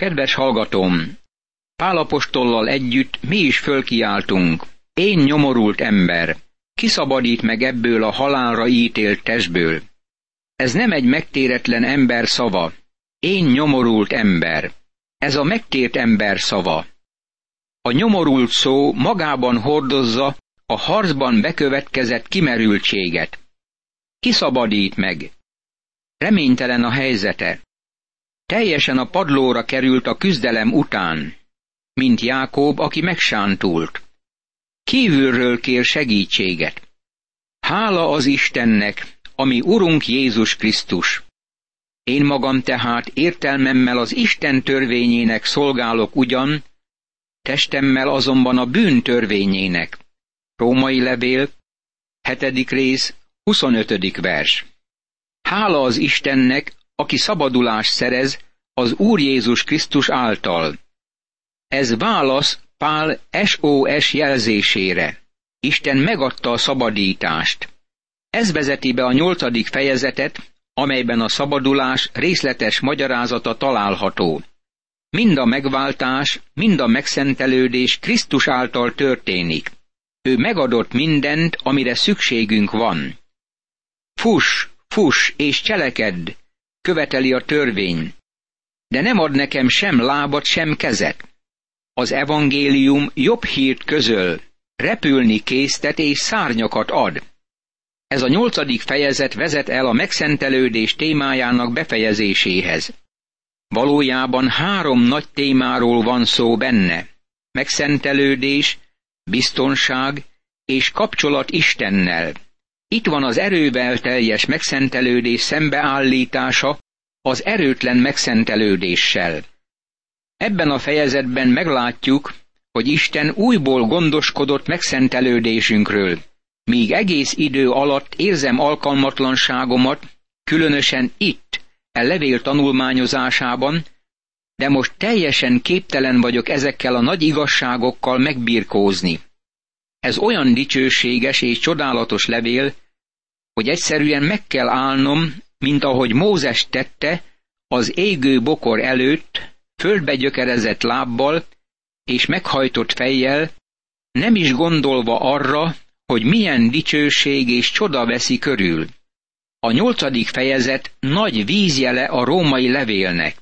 Kedves hallgatóm, Pálapostollal együtt mi is fölkiáltunk. Én nyomorult ember, kiszabadít meg ebből a halálra ítélt testből. Ez nem egy megtéretlen ember szava. Én nyomorult ember. Ez a megtért ember szava. A nyomorult szó magában hordozza a harcban bekövetkezett kimerültséget. Kiszabadít meg. Reménytelen a helyzete. Teljesen a padlóra került a küzdelem után, mint Jákob, aki megsántult. Kívülről kér segítséget. Hála az Istennek, ami Urunk Jézus Krisztus. Én magam tehát értelmemmel az Isten törvényének szolgálok ugyan, testemmel azonban a bűn törvényének. Római levél, 7. rész, 25. vers. Hála az Istennek, aki szabadulást szerez az Úr Jézus Krisztus által. Ez válasz Pál SOS jelzésére. Isten megadta a szabadítást. Ez vezeti be a nyolcadik fejezetet, amelyben a szabadulás részletes magyarázata található. Mind a megváltás, mind a megszentelődés Krisztus által történik. Ő megadott mindent, amire szükségünk van. Fuss, fuss és cselekedd, követeli a törvény. De nem ad nekem sem lábat, sem kezet. Az evangélium jobb hírt közöl, repülni késztet és szárnyakat ad. Ez a nyolcadik fejezet vezet el a megszentelődés témájának befejezéséhez. Valójában három nagy témáról van szó benne. Megszentelődés, biztonság és kapcsolat Istennel. Itt van az erővel teljes megszentelődés szembeállítása az erőtlen megszentelődéssel. Ebben a fejezetben meglátjuk, hogy Isten újból gondoskodott megszentelődésünkről, míg egész idő alatt érzem alkalmatlanságomat, különösen itt, e levél tanulmányozásában, de most teljesen képtelen vagyok ezekkel a nagy igazságokkal megbirkózni. Ez olyan dicsőséges és csodálatos levél, hogy egyszerűen meg kell állnom, mint ahogy Mózes tette, az égő bokor előtt, földbe gyökerezett lábbal és meghajtott fejjel, nem is gondolva arra, hogy milyen dicsőség és csoda veszi körül. A nyolcadik fejezet nagy vízjele a római levélnek.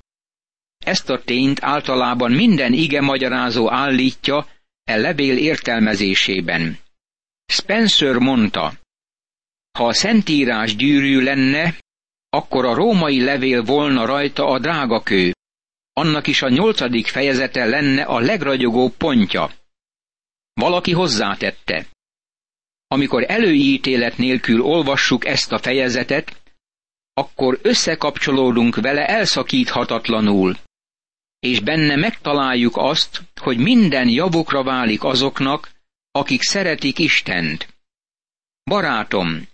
Ezt a tényt általában minden ige magyarázó állítja e levél értelmezésében. Spencer mondta, ha a szentírás gyűrű lenne, akkor a római levél volna rajta a drágakő. Annak is a nyolcadik fejezete lenne a legragyogóbb pontja. Valaki hozzátette. Amikor előítélet nélkül olvassuk ezt a fejezetet, akkor összekapcsolódunk vele elszakíthatatlanul, és benne megtaláljuk azt, hogy minden javukra válik azoknak, akik szeretik Istent. Barátom,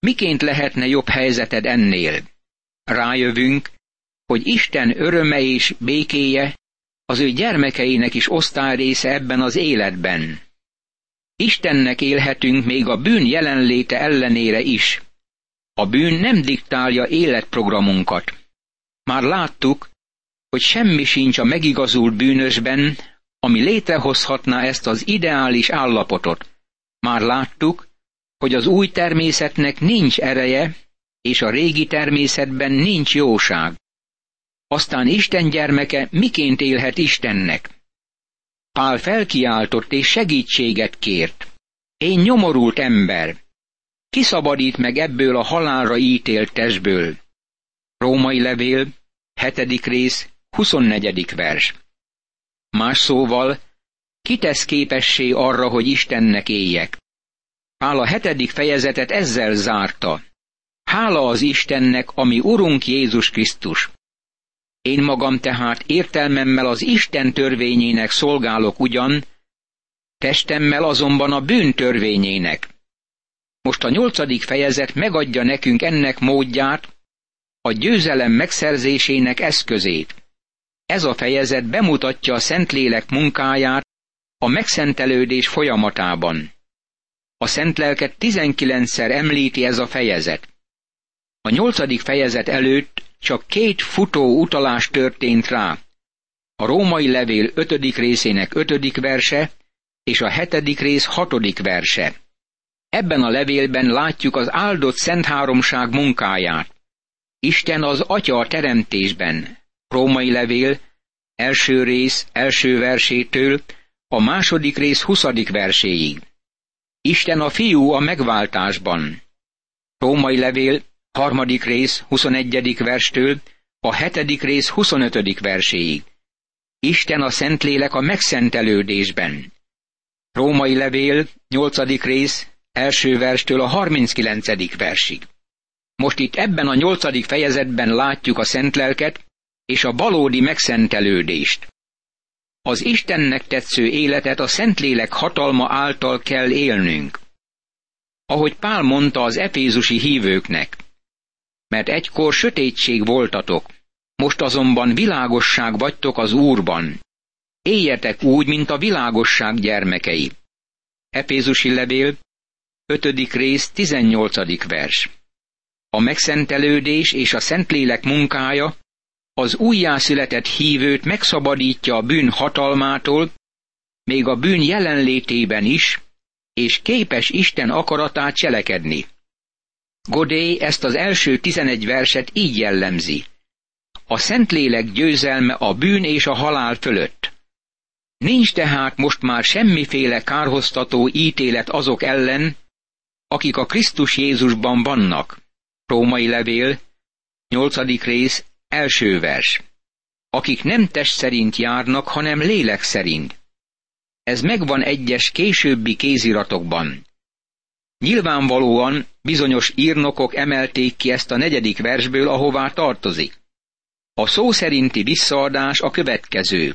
miként lehetne jobb helyzeted ennél? Rájövünk, hogy Isten öröme és békéje az ő gyermekeinek is osztályrésze ebben az életben. Istennek élhetünk még a bűn jelenléte ellenére is. A bűn nem diktálja életprogramunkat. Már láttuk, hogy semmi sincs a megigazult bűnösben, ami létrehozhatná ezt az ideális állapotot. Már láttuk, hogy az új természetnek nincs ereje, és a régi természetben nincs jóság. Aztán Isten gyermeke miként élhet Istennek? Pál felkiáltott és segítséget kért. Én nyomorult ember. Kiszabadít meg ebből a halálra ítélt testből. Római levél, hetedik rész, 24. vers. Más szóval, kitesz képessé arra, hogy Istennek éljek. Pál a hetedik fejezetet ezzel zárta. Hála az Istennek, ami Urunk Jézus Krisztus. Én magam tehát értelmemmel az Isten törvényének szolgálok ugyan, testemmel azonban a bűn törvényének. Most a nyolcadik fejezet megadja nekünk ennek módját, a győzelem megszerzésének eszközét. Ez a fejezet bemutatja a Szentlélek munkáját a megszentelődés folyamatában. A Szent Lelket tizenkilencszer említi ez a fejezet. A nyolcadik fejezet előtt csak két futó utalás történt rá. a római levél ötödik részének ötödik verse és a hetedik rész hatodik verse. Ebben a levélben látjuk az áldott Szent Háromság munkáját. Isten az Atya a teremtésben. Római levél első rész első versétől a második rész huszadik verséig. Isten a fiú a megváltásban. Római levél harmadik rész 21. verstől a hetedik rész 25. verséig. Isten a Szentlélek a megszentelődésben. Római levél 8. rész első verstől a 39. versig. Most itt ebben a nyolcadik fejezetben látjuk a Szentlelket és a valódi megszentelődést. Az Istennek tetsző életet a Szentlélek hatalma által kell élnünk. Ahogy Pál mondta az efézusi hívőknek, mert egykor sötétség voltatok, most azonban világosság vagytok az Úrban. Éljetek úgy, mint a világosság gyermekei. Efézusi levél, 5. rész, 18. vers. A megszentelődés és a Szentlélek munkája az újjászületett hívőt megszabadítja a bűn hatalmától, még a bűn jelenlétében is, és képes Isten akaratát cselekedni. Godé ezt az első tizenegy verset így jellemzi. A Szentlélek győzelme a bűn és a halál fölött. Nincs tehát most már semmiféle kárhoztató ítélet azok ellen, akik a Krisztus Jézusban vannak. Római levél, 8. rész, első vers. Akik nem test szerint járnak, hanem lélek szerint. Ez megvan egyes későbbi kéziratokban. Nyilvánvalóan bizonyos írnokok emelték ki ezt a negyedik versből, ahová tartozik. A szó szerinti visszaadás a következő.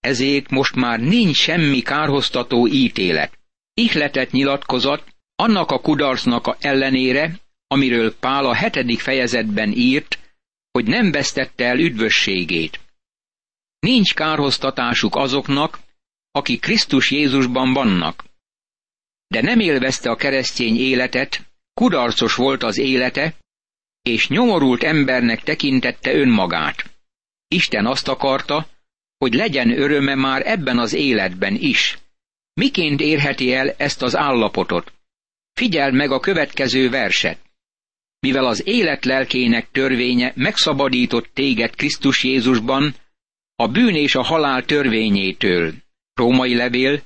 Ezért most már nincs semmi kárhoztató ítélet. Ihletet nyilatkozat annak a kudarcnak a ellenére, amiről Pál a hetedik fejezetben írt, hogy nem vesztette el üdvösségét. Nincs kárhoztatásuk azoknak, akik Krisztus Jézusban vannak. De nem élvezte a keresztény életet, kudarcos volt az élete, és nyomorult embernek tekintette önmagát. Isten azt akarta, hogy legyen öröme már ebben az életben is. Miként érheti el ezt az állapotot? Figyeld meg a következő verset. Mivel az élet lelkének törvénye megszabadított téged Krisztus Jézusban, a bűn és a halál törvényétől. Római levél,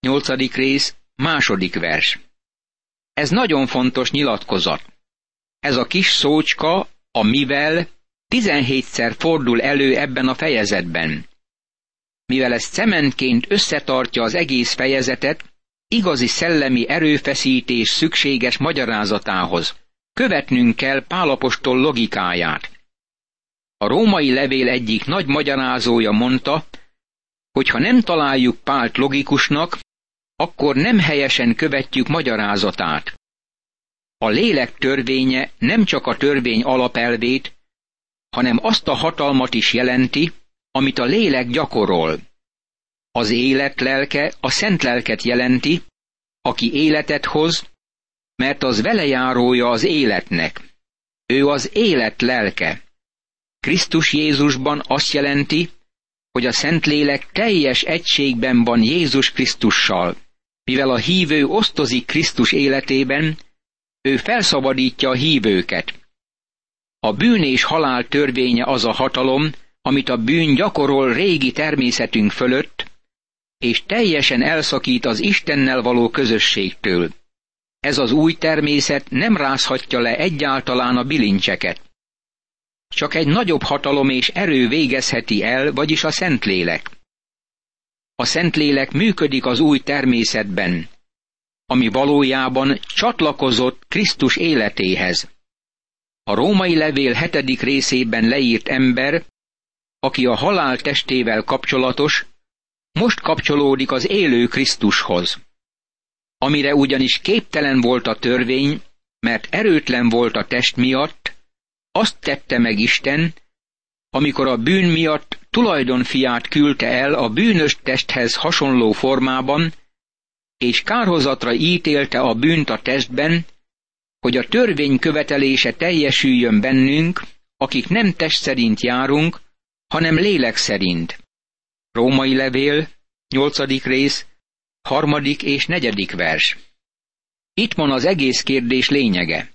8. rész, második vers. Ez nagyon fontos nyilatkozat. Ez a kis szócska, a mivel, 17-szer fordul elő ebben a fejezetben. Mivel ez cementként összetartja az egész fejezetet, igazi szellemi erőfeszítés szükséges magyarázatához. Követnünk kell Pálapostól logikáját. A római levél egyik nagy magyarázója mondta, hogy ha nem találjuk Pált logikusnak, akkor nem helyesen követjük magyarázatát. A lélek törvénye nem csak a törvény alapelvét, hanem azt a hatalmat is jelenti, amit a lélek gyakorol. Az élet lelke a szent lelket jelenti, aki életet hoz, mert az velejárója az életnek. Ő az élet lelke. Krisztus Jézusban azt jelenti, hogy a Szentlélek teljes egységben van Jézus Krisztussal. Mivel a hívő osztozik Krisztus életében, ő felszabadítja a hívőket. A bűn és halál törvénye az a hatalom, amit a bűn gyakorol régi természetünk fölött, és teljesen elszakít az Istennel való közösségtől. Ez az új természet nem rázhatja le egyáltalán a bilincseket. Csak egy nagyobb hatalom és erő végezheti el, vagyis a Szentlélek. A Szentlélek működik az új természetben, ami valójában csatlakozott Krisztus életéhez. A római levél hetedik részében leírt ember, aki a halál testével kapcsolatos, most kapcsolódik az élő Krisztushoz. Amire ugyanis képtelen volt a törvény, mert erőtlen volt a test miatt, azt tette meg Isten, amikor a bűn miatt tulajdonfiát küldte el a bűnös testhez hasonló formában, és kárhozatra ítélte a bűnt a testben, hogy a törvény követelése teljesüljön bennünk, akik nem test szerint járunk, hanem lélek szerint. Római levél, nyolcadik rész, harmadik és negyedik vers. Itt van az egész kérdés lényege.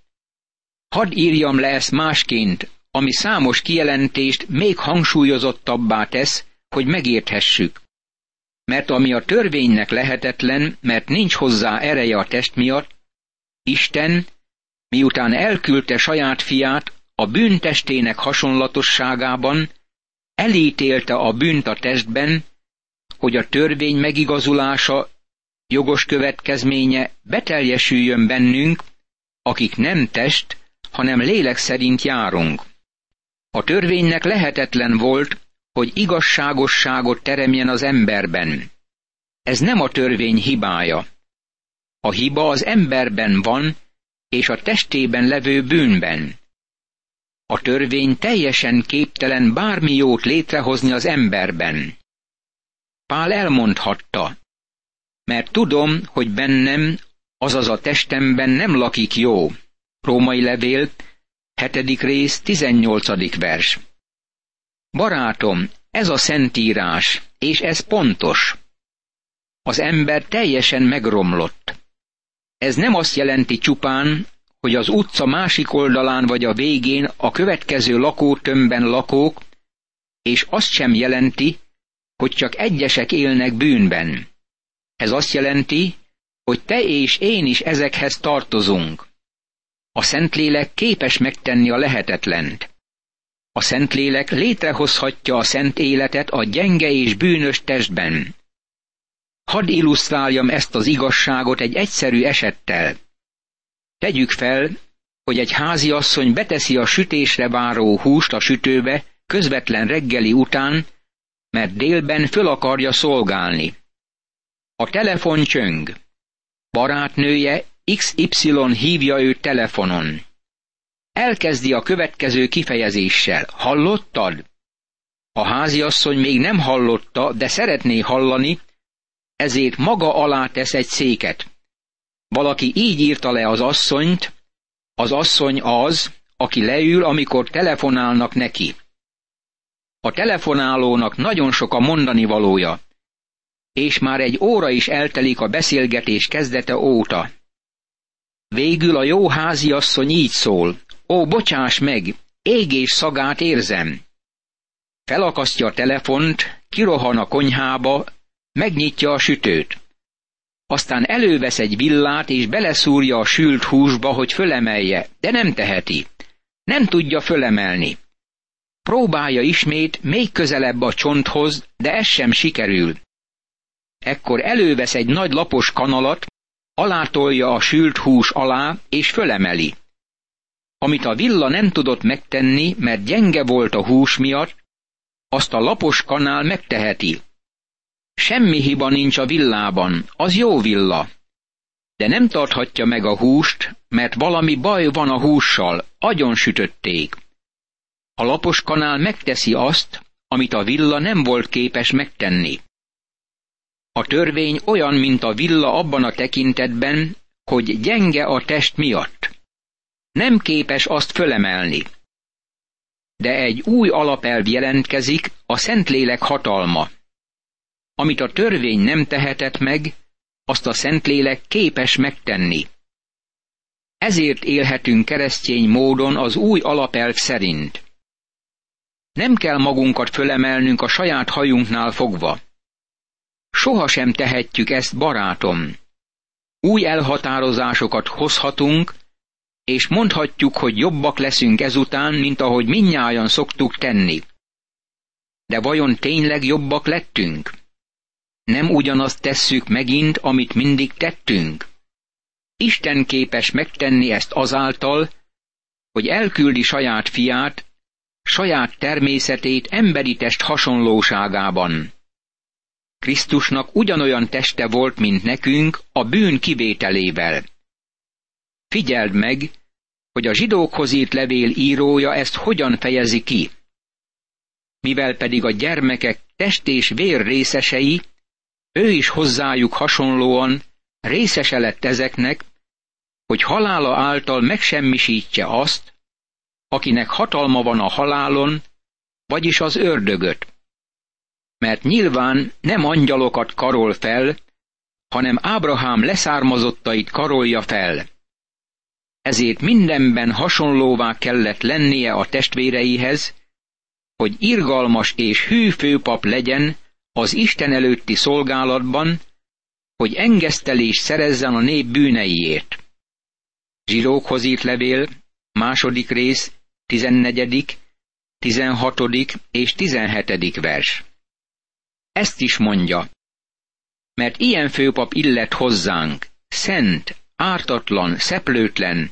Hadd írjam le ezt másként, ami számos kijelentést még hangsúlyozottabbá tesz, hogy megérthessük. Mert ami a törvénynek lehetetlen, mert nincs hozzá ereje a test miatt, Isten, miután elküldte saját fiát a bűntestének hasonlatosságában, elítélte a bűnt a testben, hogy a törvény megigazulása, jogos következménye beteljesüljön bennünk, akik nem test, hanem lélek szerint járunk. A törvénynek lehetetlen volt, hogy igazságosságot teremjen az emberben. Ez nem a törvény hibája. A hiba az emberben van, és a testében levő bűnben. A törvény teljesen képtelen bármi jót létrehozni az emberben. Pál elmondhatta, mert tudom, hogy bennem, azaz a testemben nem lakik jó. Római levél, 7. rész, 18. vers. Barátom, ez a szentírás, és ez pontos. Az ember teljesen megromlott. Ez nem azt jelenti csupán, hogy az utca másik oldalán vagy a végén a következő lakótömbben lakók, és azt sem jelenti, hogy csak egyesek élnek bűnben. Ez azt jelenti, hogy te és én is ezekhez tartozunk. A Szentlélek képes megtenni a lehetetlent. A Szentlélek létrehozhatja a szent életet a gyenge és bűnös testben. Hadd illusztráljam ezt az igazságot egy egyszerű esettel. Tegyük fel, hogy egy háziasszony beteszi a sütésre váró húst a sütőbe közvetlen reggeli után, mert délben föl akarja szolgálni. A telefon csöng. Barátnője XY hívja őt telefonon. Elkezdi a következő kifejezéssel. Hallottad? A háziasszony még nem hallotta, de szeretné hallani, ezért maga alá tesz egy széket. Valaki így írta le az asszonyt, az asszony az, aki leül, amikor telefonálnak neki. A telefonálónak nagyon sok a mondani valója, és már egy óra is eltelik a beszélgetés kezdete óta. Végül a jó háziasszony így szól, ó, bocsáss meg, égés szagát érzem. Felakasztja a telefont, kirohan a konyhába, megnyitja a sütőt. Aztán elővesz egy villát, és beleszúrja a sült húsba, hogy fölemelje, de nem teheti. Nem tudja fölemelni. Próbálja ismét még közelebb a csonthoz, de ez sem sikerül. Ekkor elővesz egy nagy lapos kanalat, alátolja a sült hús alá, és fölemeli. Amit a villa nem tudott megtenni, mert gyenge volt a hús miatt, azt a lapos kanál megteheti. Semmi hiba nincs a villában, az jó villa. De nem tarthatja meg a húst, mert valami baj van a hússal, agyon sütötték. A lapos kanál megteszi azt, amit a villa nem volt képes megtenni. A törvény olyan, mint a villa abban a tekintetben, hogy gyenge a test miatt. Nem képes azt fölemelni. De egy új alapelv jelentkezik, a Szentlélek hatalma. Amit a törvény nem tehetett meg, azt a Szentlélek képes megtenni. Ezért élhetünk keresztény módon az új alapelv szerint. Nem kell magunkat fölemelnünk a saját hajunknál fogva. Sohasem tehetjük ezt, barátom. Új elhatározásokat hozhatunk, és mondhatjuk, hogy jobbak leszünk ezután, mint ahogy minnyájan szoktuk tenni. De vajon tényleg jobbak lettünk? Nem ugyanazt tesszük megint, amit mindig tettünk? Isten képes megtenni ezt azáltal, hogy elküldi saját fiát, saját természetét emberi test hasonlóságában. Krisztusnak ugyanolyan teste volt, mint nekünk, a bűn kivételével. Figyeld meg, hogy a zsidókhoz írt levél írója ezt hogyan fejezi ki. Mivel pedig a gyermekek test és vér részesei, ő is hozzájuk hasonlóan részese lett ezeknek, hogy halála által megsemmisítse azt, akinek hatalma van a halálon, vagyis az ördögöt mert nyilván nem angyalokat karol fel, hanem Ábrahám leszármazottait karolja fel. Ezért mindenben hasonlóvá kellett lennie a testvéreihez, hogy irgalmas és hű főpap legyen az Isten előtti szolgálatban, hogy engesztelés szerezzen a nép bűneiért. Zsidókhoz írt levél, második rész, tizennegyedik, tizenhatodik és tizenhetedik vers. Ezt is mondja, mert ilyen főpap illet hozzánk, szent, ártatlan, szeplőtlen,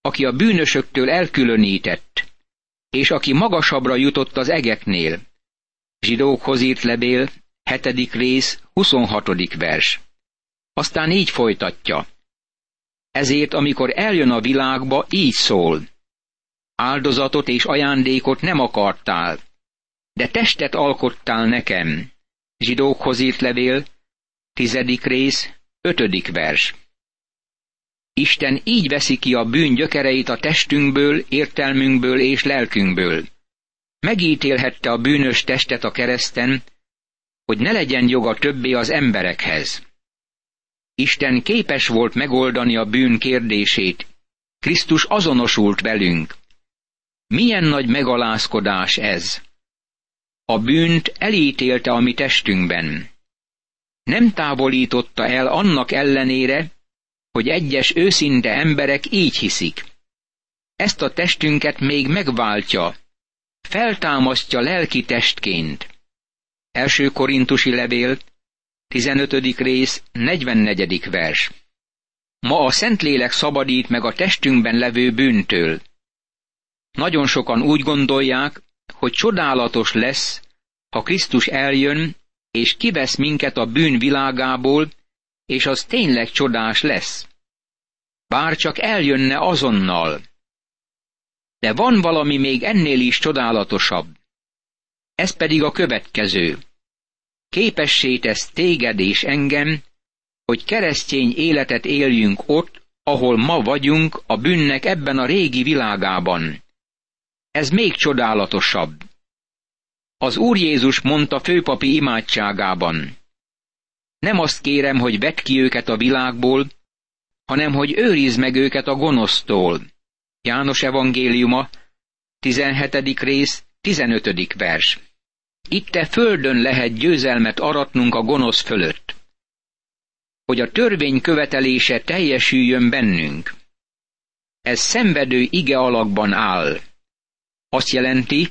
aki a bűnösöktől elkülönített, és aki magasabbra jutott az egeknél. Zsidókhoz írt levél, hetedik rész, 26. vers. Aztán így folytatja. Ezért, amikor eljön a világba, így szól. Áldozatot és ajándékot nem akartál, de testet alkottál nekem. Zsidókhoz írt levél, tizedik rész, ötödik vers. Isten így veszi ki a bűn gyökereit a testünkből, értelmünkből és lelkünkből. Megítélhette a bűnös testet a kereszten, hogy ne legyen joga többé az emberekhez. Isten képes volt megoldani a bűn kérdését. Krisztus azonosult velünk. Milyen nagy megalázkodás ez! A bűnt elítélte a mi testünkben. Nem távolította el annak ellenére, hogy egyes őszinte emberek így hiszik. Ezt a testünket még megváltja, feltámasztja lelki testként. Első korintusi levél, 15. rész, 44. vers. Ma a Szentlélek szabadít meg a testünkben levő bűntől. Nagyon sokan úgy gondolják, hogy csodálatos lesz, ha Krisztus eljön, és kivesz minket a bűn világából, és az tényleg csodás lesz. Bár csak eljönne azonnal. De van valami még ennél is csodálatosabb. Ez pedig a következő. Képessé tesz téged és engem, hogy keresztény életet éljünk ott, ahol ma vagyunk a bűnnek ebben a régi világában. Ez még csodálatosabb. Az Úr Jézus mondta főpapi imádságában. Nem azt kérem, hogy vedd ki őket a világból, hanem hogy őrizd meg őket a gonosztól. János evangéliuma, 17. rész, 15. vers. Itt te földön lehet győzelmet aratnunk a gonosz fölött. Hogy a törvény követelése teljesüljön bennünk. Ez szenvedő ige alakban áll. Azt jelenti,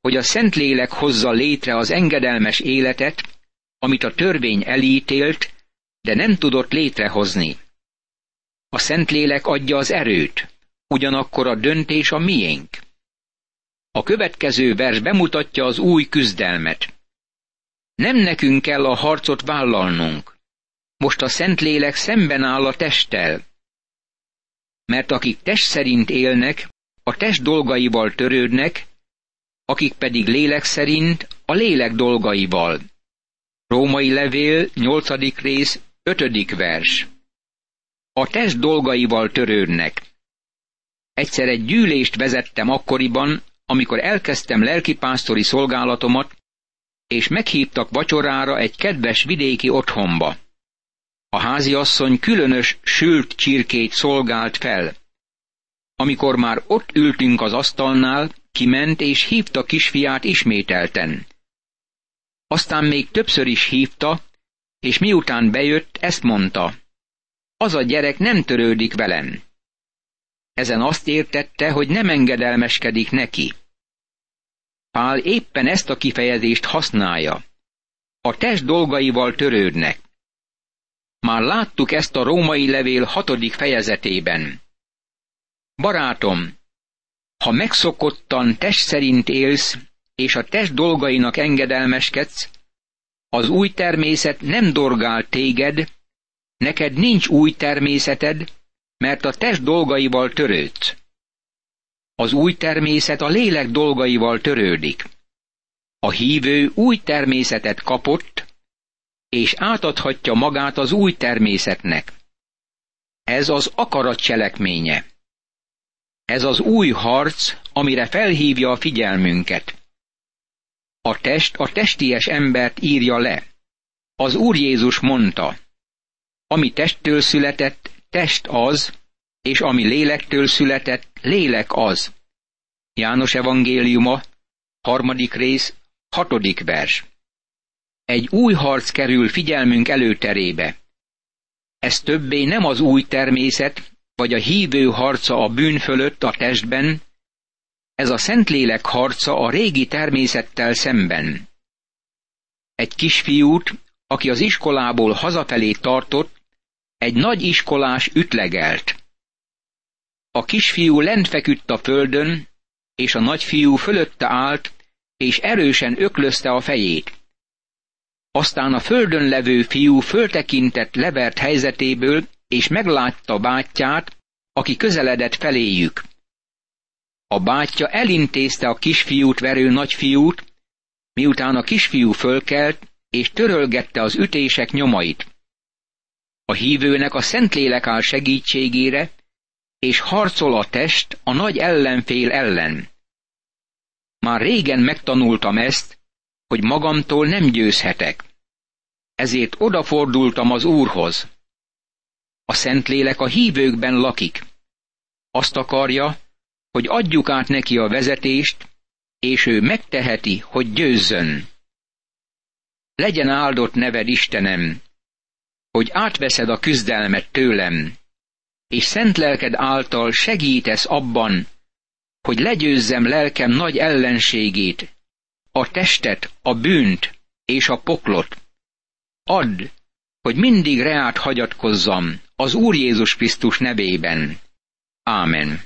hogy a Szentlélek hozza létre az engedelmes életet, amit a törvény elítélt, de nem tudott létrehozni. A Szentlélek adja az erőt, ugyanakkor a döntés a miénk. A következő vers bemutatja az új küzdelmet. Nem nekünk kell a harcot vállalnunk. Most a Szentlélek szemben áll a testtel. Mert akik test szerint élnek, a test dolgaival törődnek, akik pedig lélek szerint a lélek dolgaival. Római levél, 8. rész, 5. vers. A test dolgaival törődnek. Egyszer egy gyűlést vezettem akkoriban, amikor elkezdtem lelkipásztori szolgálatomat, és meghívtak vacsorára egy kedves vidéki otthonba. A háziasszony különös sült csirkét szolgált fel. Amikor már ott ültünk az asztalnál, kiment és hívta kisfiát ismételten. Aztán még többször is hívta, és miután bejött, ezt mondta. Az a gyerek nem törődik velem. Ezen azt értette, hogy nem engedelmeskedik neki. Pál éppen ezt a kifejezést használja. A test dolgaival törődnek. Már láttuk ezt a római levél hatodik fejezetében. Barátom, ha megszokottan test szerint élsz, és a test dolgainak engedelmeskedsz, az új természet nem dorgál téged, neked nincs új természeted, mert a test dolgaival törődsz. Az új természet a lélek dolgaival törődik. A hívő új természetet kapott, és átadhatja magát az új természetnek. Ez az akarat cselekménye. Ez az új harc, amire felhívja a figyelmünket. A test a testies embert írja le. Az Úr Jézus mondta, ami testtől született, test az, és ami lélektől született, lélek az. János evangéliuma, harmadik rész, hatodik vers. Egy új harc kerül figyelmünk előterébe. Ez többé nem az új természet, vagy a hívő harca a bűn fölött a testben, ez a Szentlélek harca a régi természettel szemben. Egy kisfiút, aki az iskolából hazafelé tartott, egy nagy iskolás ütlegelt. A kisfiú lent feküdt a földön, és a nagyfiú fölötte állt, és erősen öklözte a fejét. Aztán a földön levő fiú föltekintett levert helyzetéből, és meglátta bátyját, aki közeledett feléjük. A bátyja elintézte a kisfiút verő nagyfiút, miután a kisfiú fölkelt, és törölgette az ütések nyomait. A hívőnek a Szentlélek áll segítségére, és harcol a test a nagy ellenfél ellen. Már régen megtanultam ezt, hogy magamtól nem győzhetek. Ezért odafordultam az Úrhoz. A Szentlélek a hívőkben lakik. Azt akarja, hogy adjuk át neki a vezetést, és ő megteheti, hogy győzzön. Legyen áldott neved, Istenem, hogy átveszed a küzdelmet tőlem, és szent lelked által segítesz abban, hogy legyőzzem lelkem nagy ellenségét, a testet, a bűnt és a poklot. Add, hogy mindig reát hagyatkozzam az Úr Jézus Krisztus nevében. Ámen.